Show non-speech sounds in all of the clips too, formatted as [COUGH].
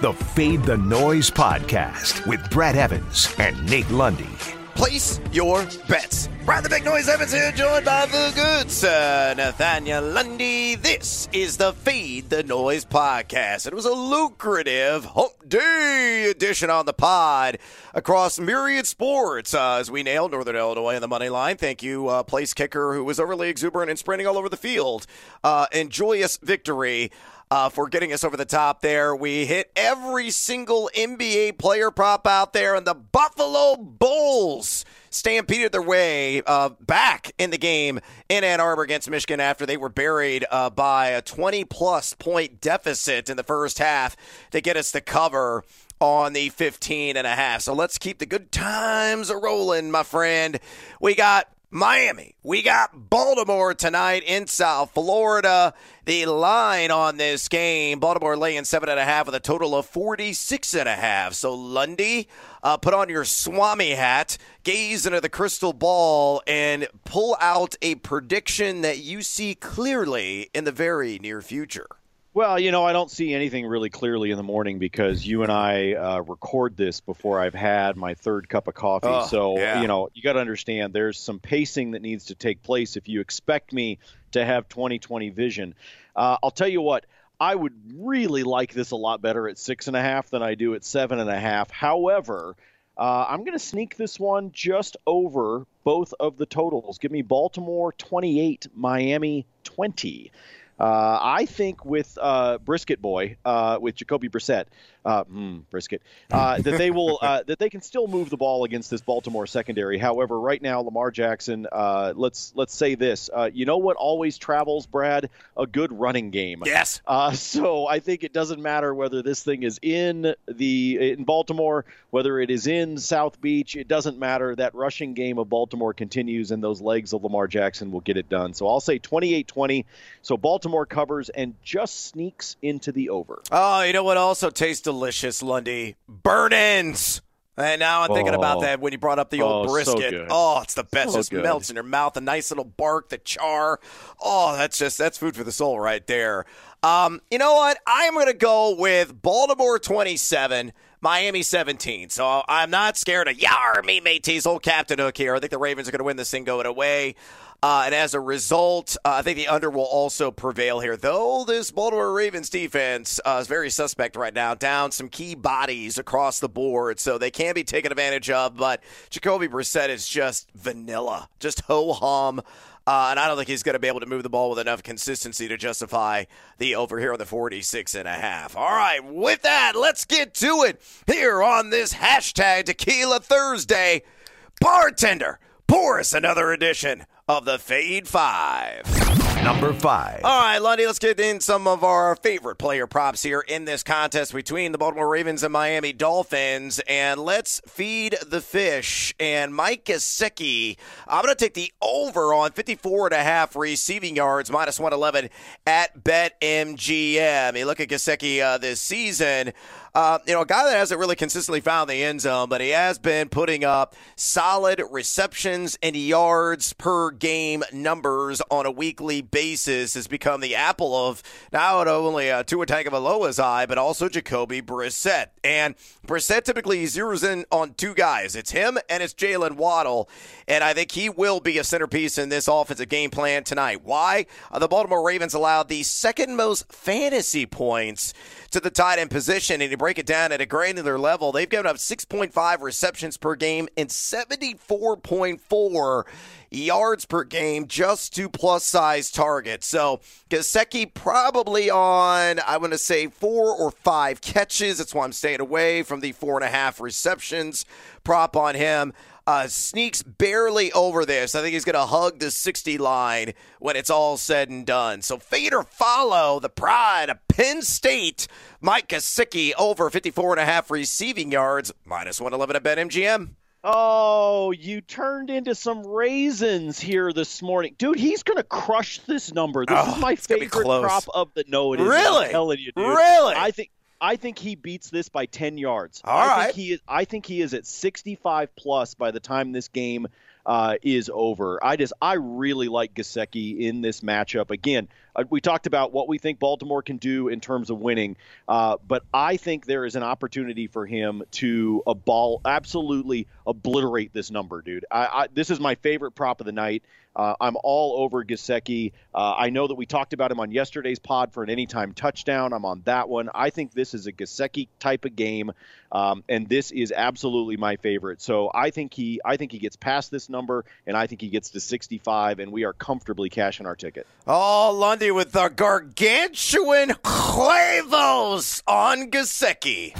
the Fade the Noise podcast with Brad Evans and Nate Lundy. Place your bets. Brad the Big Noise Evans here, joined by the good sir Nathaniel Lundy. This is the Fade the Noise podcast. It was a lucrative hump day edition on the pod across myriad sports uh, as we nailed Northern Illinois in the money line. Thank you, uh, place kicker, who was overly exuberant and sprinting all over the field. Uh, and joyous victory uh, for getting us over the top there. We hit every single NBA player prop out there, and the Buffalo Bulls stampeded their way uh, back in the game in Ann Arbor against Michigan after they were buried uh, by a 20 plus point deficit in the first half to get us to cover on the 15 and a half. So let's keep the good times rolling, my friend. We got Miami. We got Baltimore tonight in South Florida. The line on this game, Baltimore laying seven and a half with a total of 46 and a half. So Lundy, uh, put on your Swami hat, gaze into the crystal ball, and pull out a prediction that you see clearly in the very near future. Well, you know, I don't see anything really clearly in the morning because you and I uh, record this before I've had my third cup of coffee. Oh, so, yeah. you know, you got to understand there's some pacing that needs to take place if you expect me to have 2020 vision. Uh, I'll tell you what. I would really like this a lot better at six and a half than I do at seven and a half. However, uh, I'm going to sneak this one just over both of the totals. Give me Baltimore 28, Miami 20. Uh, I think with uh, Brisket Boy, uh, with Jacoby Brissett, uh, mm, Brisket, uh, that they will uh, that they can still move the ball against this Baltimore secondary. However, right now Lamar Jackson, let's let's say this, you know what always travels, Brad, a good running game. Yes. so I think it doesn't matter whether this thing is in the in Baltimore, whether it is in South Beach, it doesn't matter. That rushing game of Baltimore continues, and those legs of Lamar Jackson will get it done. So I'll say 28-20. So Baltimore Baltimore covers and just sneaks into the over. Oh, you know what also tastes delicious, Lundy? Burn ends. And now I'm thinking Oh. about that when you brought up the old Oh, brisket. good. oh, it's the best. So just good. melts in your mouth. A nice little bark, the char. Oh, that's just that's food for the soul right there. Um, you know what? I'm going to go with Baltimore 27, Miami 17. So I'm not scared of Yar, me mateys, old Captain Hook here. I think the Ravens are going to win this thing going away. Uh, and as a result, uh, I think the under will also prevail here. Though this Baltimore Ravens defense uh, is very suspect right now, down some key bodies across the board, so they can be taken advantage of. But Jacoby Brissett is just vanilla, just ho hum. Uh, and I don't think he's going to be able to move the ball with enough consistency to justify the over here on the 46 and a half. All right, with that, let's get to it here on this hashtag Tequila Thursday. Bartender, pour us another edition of the Fade Five. Number five. All right, Lundy, let's get in some of our favorite player props here in this contest between the Baltimore Ravens and Miami Dolphins. And let's feed the fish. And Mike Gesicki, I'm going to take the over on 54 and a half receiving yards, minus 111 at BetMGM. You look at Gesicki uh, this season. Uh, you know, a guy that hasn't really consistently found the end zone, but he has been putting up solid receptions and yards per game numbers on a weekly basis. Has become the apple of not only uh, Tua Tagovailoa's eye, but also Jacoby Brissett. And Brissett typically zeroes in on two guys. It's him and it's Jalen Waddle. And I think he will be a centerpiece in this offensive game plan tonight. Why? Uh, the Baltimore Ravens allowed the second most fantasy points to the tight end position, and you break it down at a granular level, they've given up 6.5 receptions per game and 74.4 yards per game just to plus size targets. So Gesicki probably on, I want to say, four or five catches. That's why I'm staying away from the four and a half receptions prop on him. Uh, sneaks barely over this. I think he's going to hug the 60 line when it's all said and done. So fade or follow the pride of Penn State, Mike Gesicki over 54 and a half receiving yards, minus 111 at BetMGM. Oh, you turned into some raisins here this morning. Dude, he's going to crush this number. This Oh, is my gonna favorite prop of the no, it is. Really? I'm telling you, dude. Really? I think I think he beats this by 10 yards. All I right. think he is I think he is at 65 plus by the time this game uh, is over. I just I really like Gesicki in this matchup. Again, uh, we talked about what we think Baltimore can do in terms of winning, uh, but I think there is an opportunity for him to a ball absolutely obliterate this number, dude. I, I, this is my favorite prop of the night. Uh, I'm all over Gesicki. Uh, I know that we talked about him on yesterday's pod for an anytime touchdown. I'm on that one. I think this is a Gesicki type of game, um, and this is absolutely my favorite. So I think he, I think he gets past this number, and I think he gets to 65, and we are comfortably cashing our ticket. Oh, Lundy with the gargantuan huevos on Gesicki.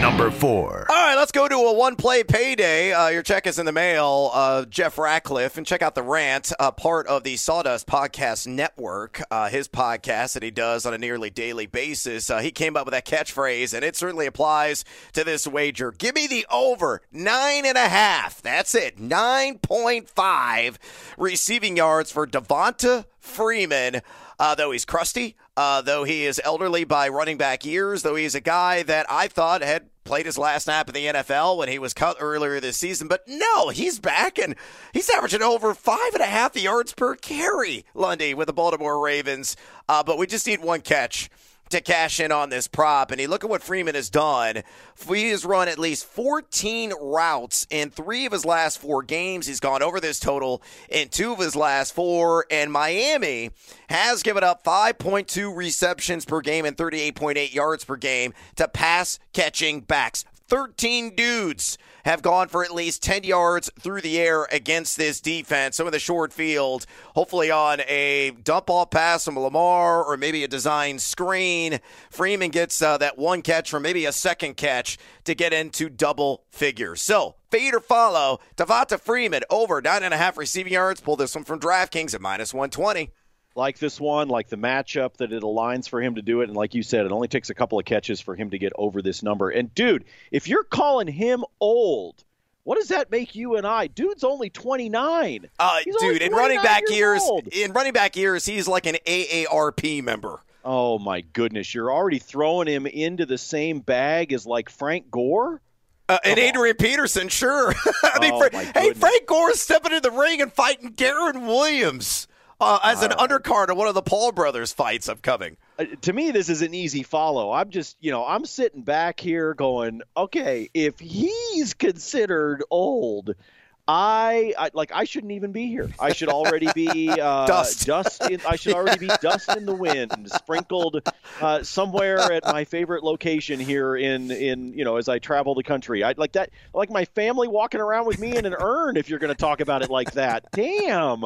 Number four. All right, let's go to a one play payday. Uh, your check is in the mail, uh, Jeff Ratcliffe, and check out the rant, part of the Sawdust Podcast Network, uh, his podcast that he does on a nearly daily basis. Uh, he came up with that catchphrase, and it certainly applies to this wager. Give me the over nine and a half. That's it, 9.5 receiving yards for Devonta Freeman. Uh, though he's crusty, uh, though he is elderly by running back years, though he's a guy that I thought had played his last snap in the NFL when he was cut earlier this season. But no, he's back and he's averaging over five and a half yards per carry, Lundy, with the Baltimore Ravens. Uh, but we just need one catch to cash in on this prop. And you look at what Freeman has done. He has run at least 14 routes in three of his last four games. He's gone over this total in two of his last four. And Miami has given up 5.2 receptions per game and 38.8 yards per game to pass catching backs. 13 dudes have gone for at least 10 yards through the air against this defense. Some of the short field, hopefully on a dump off pass from Lamar or maybe a design screen. Freeman gets uh, that one catch or maybe a second catch to get into double figures. So, fade or follow, Devonta Freeman over nine and a half receiving yards. Pull this one from DraftKings at minus 120 like this one, like the matchup that it aligns for him to do it. And like you said, it only takes a couple of catches for him to get over this number. And dude, if you're calling him old, what does that make you and I? Dude's only 29. Uh, dude, in running back years, old. in running back years, he's like an AARP member. Oh my goodness, you're already throwing him into the same bag as like Frank Gore? Uh, and Adrian Peterson, sure. [LAUGHS] I mean, Oh, Fra- hey. Frank Gore is stepping in the ring and fighting Deron Williams uh, as an undercard of one of the Paul brothers fights upcoming. Uh, to me this is an easy follow i'm just you know i'm sitting back here going okay if he's considered old I, I like I shouldn't even be here. I should already be [LAUGHS] uh, Dust. dust in, I should already be dust in the wind, sprinkled uh, somewhere at my favorite location here in in you know as I travel the country. I like that like my family walking around with me in an urn. If you're going to talk about it like that, damn.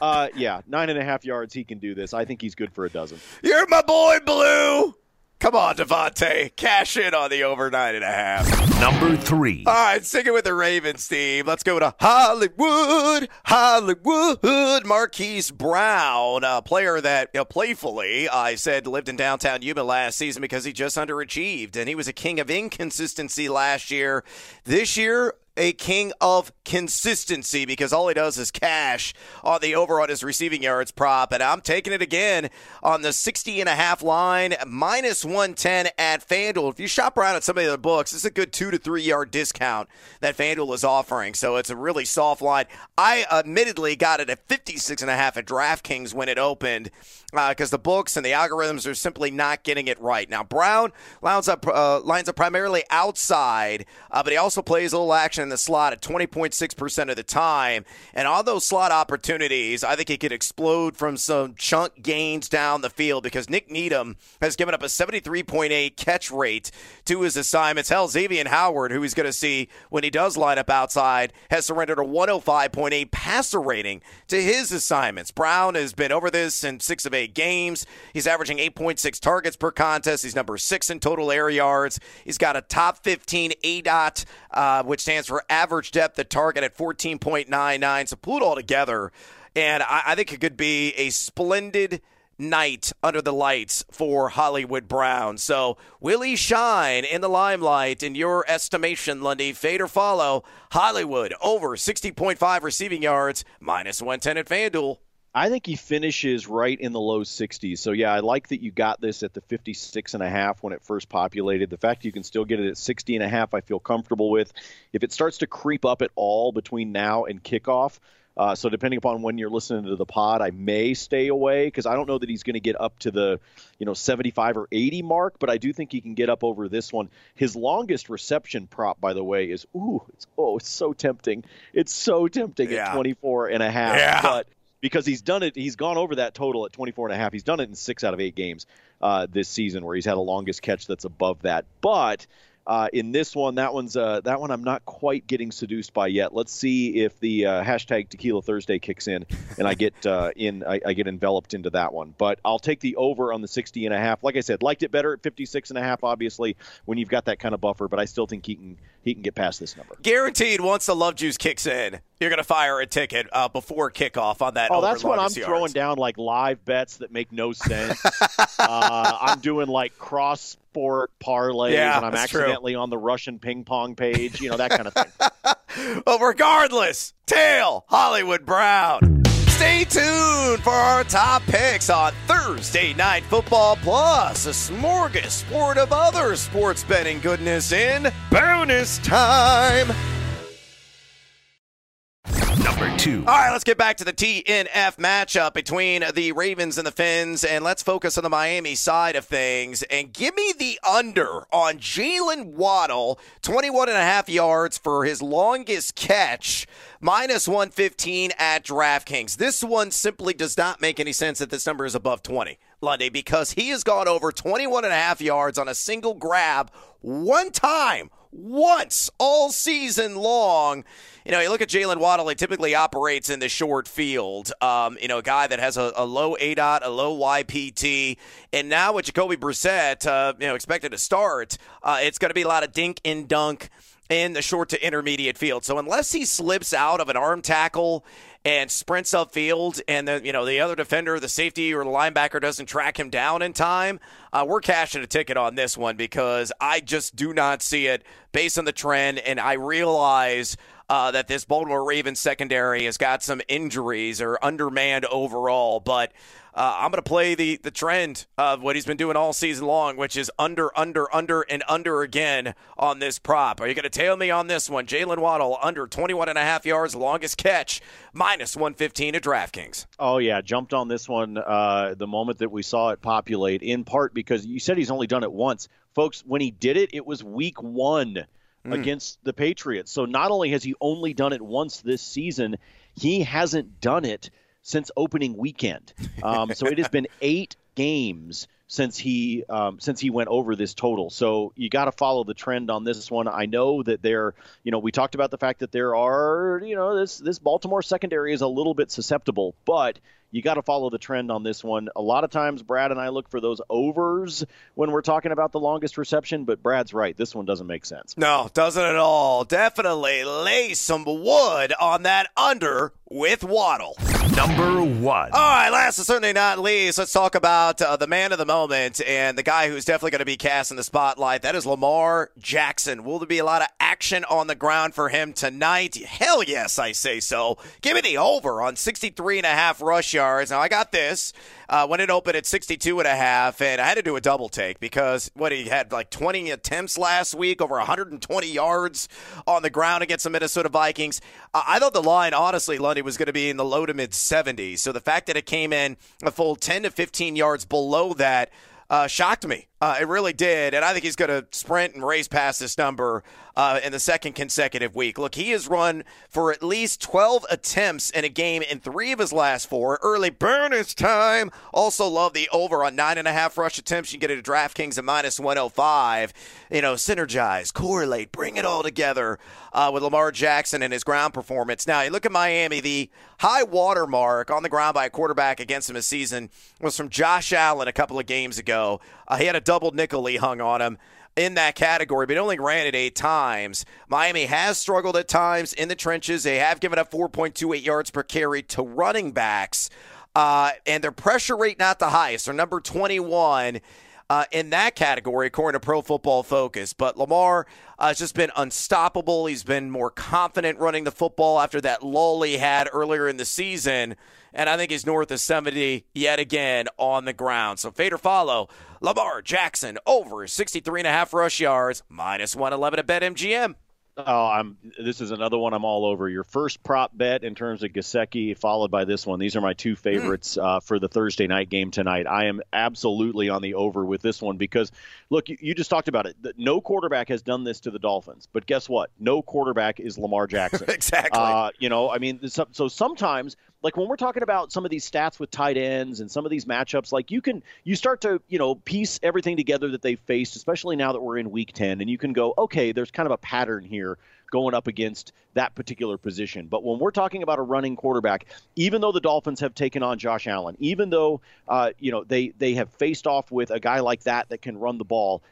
Uh, yeah, nine and a half yards. He can do this. I think he's good for a dozen. You're my boy, Blue. Come on, Devonta. Cash in on the over nine and a half. Number three. All right, sticking with the Ravens, Steve. Let's go to Hollywood. Hollywood. Marquise Brown, a player that you know, playfully I said lived in downtown Yuma last season because he just underachieved, and he was a king of inconsistency last year. This year, a king of consistency because all he does is cash on the over on his receiving yards prop. And I'm taking it again on the 60 and a half line, minus 110 at FanDuel. If you shop around at some of the other books, it's a good two to three yard discount that FanDuel is offering. So it's a really soft line. I admittedly got it at 56 and a half at DraftKings when it opened because the books and the algorithms are simply not getting it right. Now, Brown lines up, uh, lines up primarily outside, uh, but he also plays a little action in the slot at 20.6% of the time. And on those slot opportunities, I think he could explode from some chunk gains down the field because Nik Needham has given up a 73.8 catch rate to his assignments. Hell, Xavier Howard, who he's going to see when he does line up outside, has surrendered a 105.8 passer rating to his assignments. Brown has been over this in six of eight games. He's averaging 8.6 targets per contest. He's number six in total air yards. He's got a top 15 ADOT, uh, which stands for average depth at target at 14.99. So pull it all together. And I, I think it could be a splendid night under the lights for Hollywood Brown. So will he shine in the limelight in your estimation, Lundy? Fade or follow? Hollywood over 60.5 receiving yards, minus 110 at FanDuel. I think he finishes right in the low 60s. So yeah, I like that you got this at the 56 and a half when it first populated. The fact you can still get it at 60 and a half, I feel comfortable with. If it starts to creep up at all between now and kickoff, uh, so depending upon when you're listening to the pod, I may stay away because I don't know that he's going to get up to the, you know, 75 or 80 mark, but I do think he can get up over this one. His longest reception prop, by the way, is ooh, it's oh, it's so tempting. It's so tempting yeah. at 24 and a half. Yeah. But because he's done it, he's gone over that total at 24 and a half. He's done it in six out of eight games uh, this season where he's had a longest catch that's above that. But uh, in this one, that one's uh, that one I'm not quite getting seduced by yet. Let's see if the uh, hashtag Tequila Thursday kicks in and I get uh, [LAUGHS] in I, I, get enveloped into that one. But I'll take the over on the 60 and a half. Like I said, liked it better at 56 and a half. Obviously, when you've got that kind of buffer, but I still think he can he can get past this number. Guaranteed. Once the love juice kicks in, you're going to fire a ticket uh, before kickoff on that. Oh, that's what I'm yards. throwing down like live bets that make no sense. [LAUGHS] uh, I'm doing like cross sport parlays, yeah, and I'm accidentally true. on the Russian ping pong page. You know that kind of thing. [LAUGHS] well, regardless, tail Hollywood Brown. Stay tuned for our top picks on Thursday Night Football Plus, a smorgasbord of other sports betting goodness in bonus time. Number two. All right, let's get back to the TNF matchup between the Ravens and the Fins, and let's focus on the Miami side of things. And give me the under on Jalen Waddle, 21 and a half yards for his longest catch, minus 115 at DraftKings. This one simply does not make any sense that this number is above 20, Lundy, because he has gone over 21 and a half yards on a single grab one time once all season long. You know, you look at Jalen Waddle, he typically operates in the short field. Um, you know, a guy that has a, a low ADOT, a low YPT. And now with Jacoby Brissett, uh, you know, expected to start, uh, it's going to be a lot of dink and dunk in the short to intermediate field. So unless he slips out of an arm tackle and sprints upfield, and the you know the other defender, the safety or the linebacker doesn't track him down in time, uh, we're cashing a ticket on this one because I just do not see it based on the trend, and I realize. Uh, that this Baltimore Ravens secondary has got some injuries or undermanned overall, but uh, I'm going to play the the trend of what he's been doing all season long, which is under, under, under, and under again on this prop. Are you going to tail me on this one? Jalen Waddle under 21 and a half yards, longest catch, minus 115 at DraftKings. Oh yeah, jumped on this one uh, the moment that we saw it populate. In part because you said he's only done it once, folks. When he did it, it was week one. Mm. Against the Patriots. So not only has he only done it once this season, he hasn't done it since opening weekend. Um, so it has been [LAUGHS] eight games since he um, since he went over this total. So you got to follow the trend on this one. I know that there, you know, we talked about the fact that there are, you know, this this Baltimore secondary is a little bit susceptible, but you got to follow the trend on this one. A lot of times, Brad and I look for those overs when we're talking about the longest reception, but Brad's right. This one doesn't make sense. No, doesn't at all. Definitely lay some wood on that under with Waddle. Number one. All right, last but certainly not least, let's talk about uh, the man of the moment and the guy who's definitely going to be cast in the spotlight. That is Lamar Jackson. Will there be a lot of action on the ground for him tonight? Hell yes, I say so. Give me the over on 63 and a half rush yards. Now, I got this uh, when it opened at 62 and a half, and I had to do a double take because what he had like 20 attempts last week, over 120 yards on the ground against the Minnesota Vikings. I thought the line, honestly, Lundy, was going to be in the low to mid 70s. So the fact that it came in a full 10 to 15 yards below that uh, shocked me. Uh, it really did. And I think he's going to sprint and race past this number uh, in the second consecutive week. Look, he has run for at least 12 attempts in a game in three of his last four. Early bonus time. Also love the over on nine and a half rush attempts. You get it at DraftKings at minus 105. You know, synergize, correlate, bring it all together uh, with Lamar Jackson and his ground performance. Now, you look at Miami, the high water mark on the ground by a quarterback against him this season was from Josh Allen a couple of games ago. Uh, he had a double nickel he hung on him in that category, but only ran it eight times. Miami has struggled at times in the trenches. They have given up 4.28 yards per carry to running backs, uh, and their pressure rate not the highest. They're number 21. Uh, in that category, according to Pro Football Focus. But Lamar uh, has just been unstoppable. He's been more confident running the football after that lull he had earlier in the season. And I think he's north of 70 yet again on the ground. So fade or follow Lamar Jackson over 63 and a half rush yards, minus 111 at BetMGM. Oh, I'm. This is another one I'm all over. Your first prop bet in terms of Gesicki, followed by this one. These are my two favorites uh, for the Thursday night game tonight. I am absolutely on the over with this one because, look, you, you just talked about it. No quarterback has done this to the Dolphins, but guess what? No quarterback is Lamar Jackson. [LAUGHS] exactly. Uh, you know, I mean, so sometimes like when we're talking about some of these stats with tight ends and some of these matchups, like you can you start to you know piece everything together that they've faced, especially now that we're in week ten, and you can go, okay, there's kind of a pattern here going up against that particular position. But when we're talking about a running quarterback, even though the Dolphins have taken on Josh Allen, even though uh, you know they they have faced off with a guy like that that can run the ball,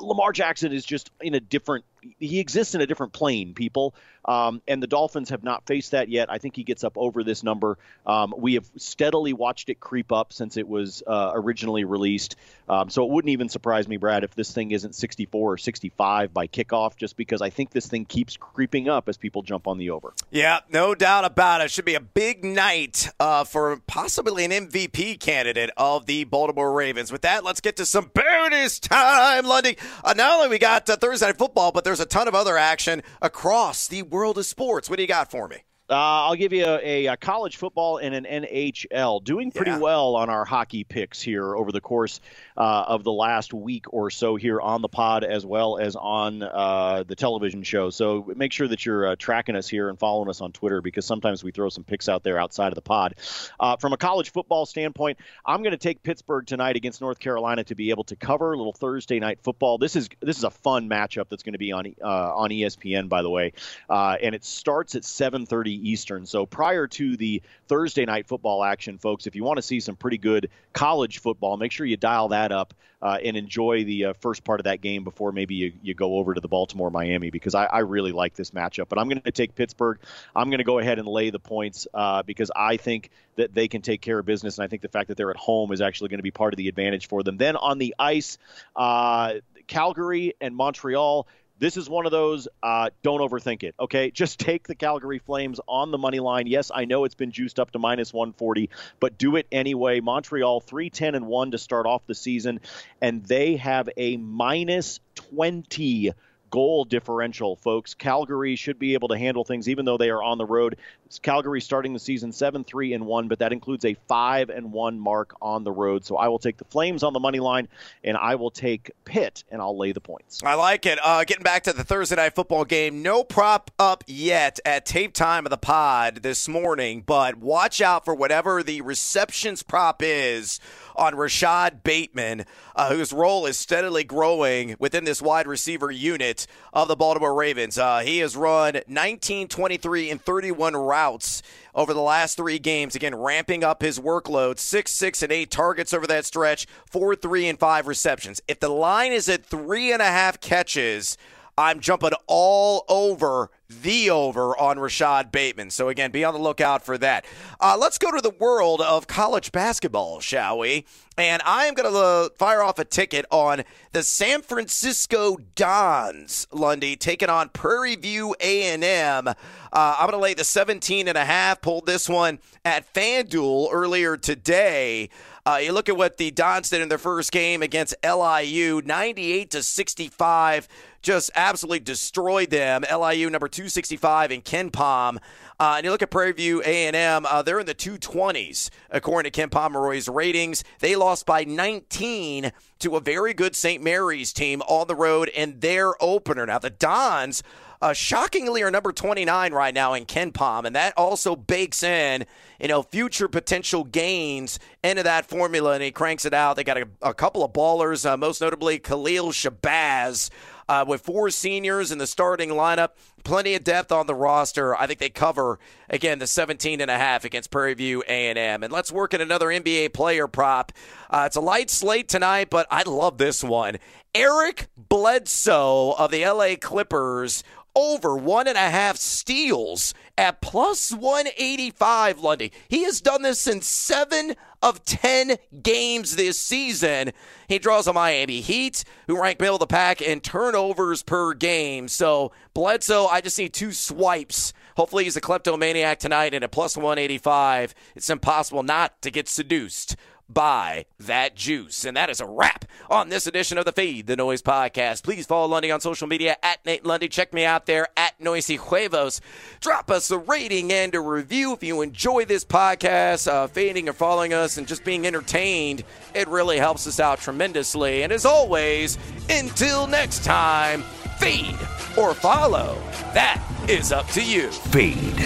Lamar Jackson is just in a different he exists in a different plane, people. Um, and the Dolphins have not faced that yet. I think he gets up over this number. Um, we have steadily watched it creep up since it was uh, originally released. Um, so it wouldn't even surprise me, Brad, if this thing isn't 64 or 65 by kickoff, just because I think this thing keeps creeping up as people jump on the over. Yeah, no doubt about it. Should be a big night uh, for possibly an MVP candidate of the Baltimore Ravens. With that, let's get to some bonus time, Lundy. Uh, not only we got uh, Thursday Night Football, but there's a ton of other action across the world of sports. What do you got for me? Uh, I'll give you a, a, college football and an NHL. Doing pretty yeah. well on our hockey picks here over the course uh, of the last week or so here on the pod as well as on uh, the television show. So make sure that you're uh, tracking us here and following us on Twitter because sometimes we throw some picks out there outside of the pod. Uh, from a college football standpoint, I'm going to take Pittsburgh tonight against North Carolina to be able to cover a little Thursday night football. This is this is a fun matchup that's going to be on uh, on ESPN by the way, and it starts at 7:30 Eastern. So prior to the Thursday night football action, folks, if you want to see some pretty good college football, make sure you dial that up uh, and enjoy the uh, first part of that game before maybe you, you go over to the Baltimore Miami because I, I really like this matchup. But I'm going to take Pittsburgh. I'm going to go ahead and lay the points uh, because I think that they can take care of business, and I think the fact that they're at home is actually going to be part of the advantage for them. Then on the ice, uh, Calgary and Montreal this is one of those uh, don't overthink it okay? [LAUGHS] Just take the calgary flames on the money line. Yes i know it's been juiced up to minus 140 but do it anyway. Montreal 310 and 1 to start off the season and they have a minus 20 goal differential, folks. Calgary should be able to handle things even though they are on the road. Calgary starting the season 7-3 and 1, but that includes a 5 and 1 mark on the road. So I will take the Flames on the money line and I will take Pitt and I'll lay the points. I like it. Uh, getting back to the Thursday night football game, no prop up yet at tape time of the pod this morning, but watch out for whatever the receptions prop is on Rashod Bateman, uh, whose role is steadily growing within this wide receiver unit of the Baltimore Ravens. Uh, he has run 19, 23, and 31 routes over the last three games. Again, ramping up his workload. Six, six, and eight targets over that stretch. Four, three, and five receptions. If the line is at three and a half catches, I'm jumping all over the over on Rashod Bateman. So, again, be on the lookout for that. Uh, let's go to the world of college basketball, shall we? And I am going to uh, fire off a ticket on the San Francisco Dons, Lundy, taking on Prairie View A&M. Uh, I'm going to lay the 17 and a half. Pulled this one at FanDuel earlier today. Uh, you look at what the Dons did in their first game against LIU, 98 to 65 just absolutely destroyed them. LIU number 265 in KenPom. Uh, and you look at Prairie View A&M, uh, they're in the 220s according to Ken Pomeroy's ratings. They lost by 19 to a very good St. Mary's team on the road in their opener. Now the Dons uh, shockingly are number 29 right now in KenPom, and that also bakes in, you know, future potential gains into that formula, and he cranks it out. They got a, a couple of ballers, uh, most notably Khalil Shabazz, uh, with four seniors in the starting lineup, plenty of depth on the roster. I think they cover again the 17 and a half against Prairie View A&M. And let's work at another NBA player prop. Uh, it's a light slate tonight, but I love this one. Eric Bledsoe of the LA Clippers over one and a half steals at plus 185, Lundy. He has done this in seven of 10 games this season. He draws a Miami Heat, who rank middle of the pack in turnovers per game. So, Bledsoe, I just need two swipes. Hopefully, he's a kleptomaniac tonight, and at plus 185, it's impossible not to get seduced by that juice. And that is a wrap on this edition of the Fade the Noise podcast. Please follow Lundy on social media at Nate Lundy. Check me out there at Noisy Huevos. Drop us a rating and a review if you enjoy this podcast, uh, fading or following us and just being entertained. It really helps us out tremendously. And as always, until next time, feed or follow. That is up to you. Feed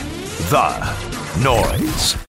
the noise.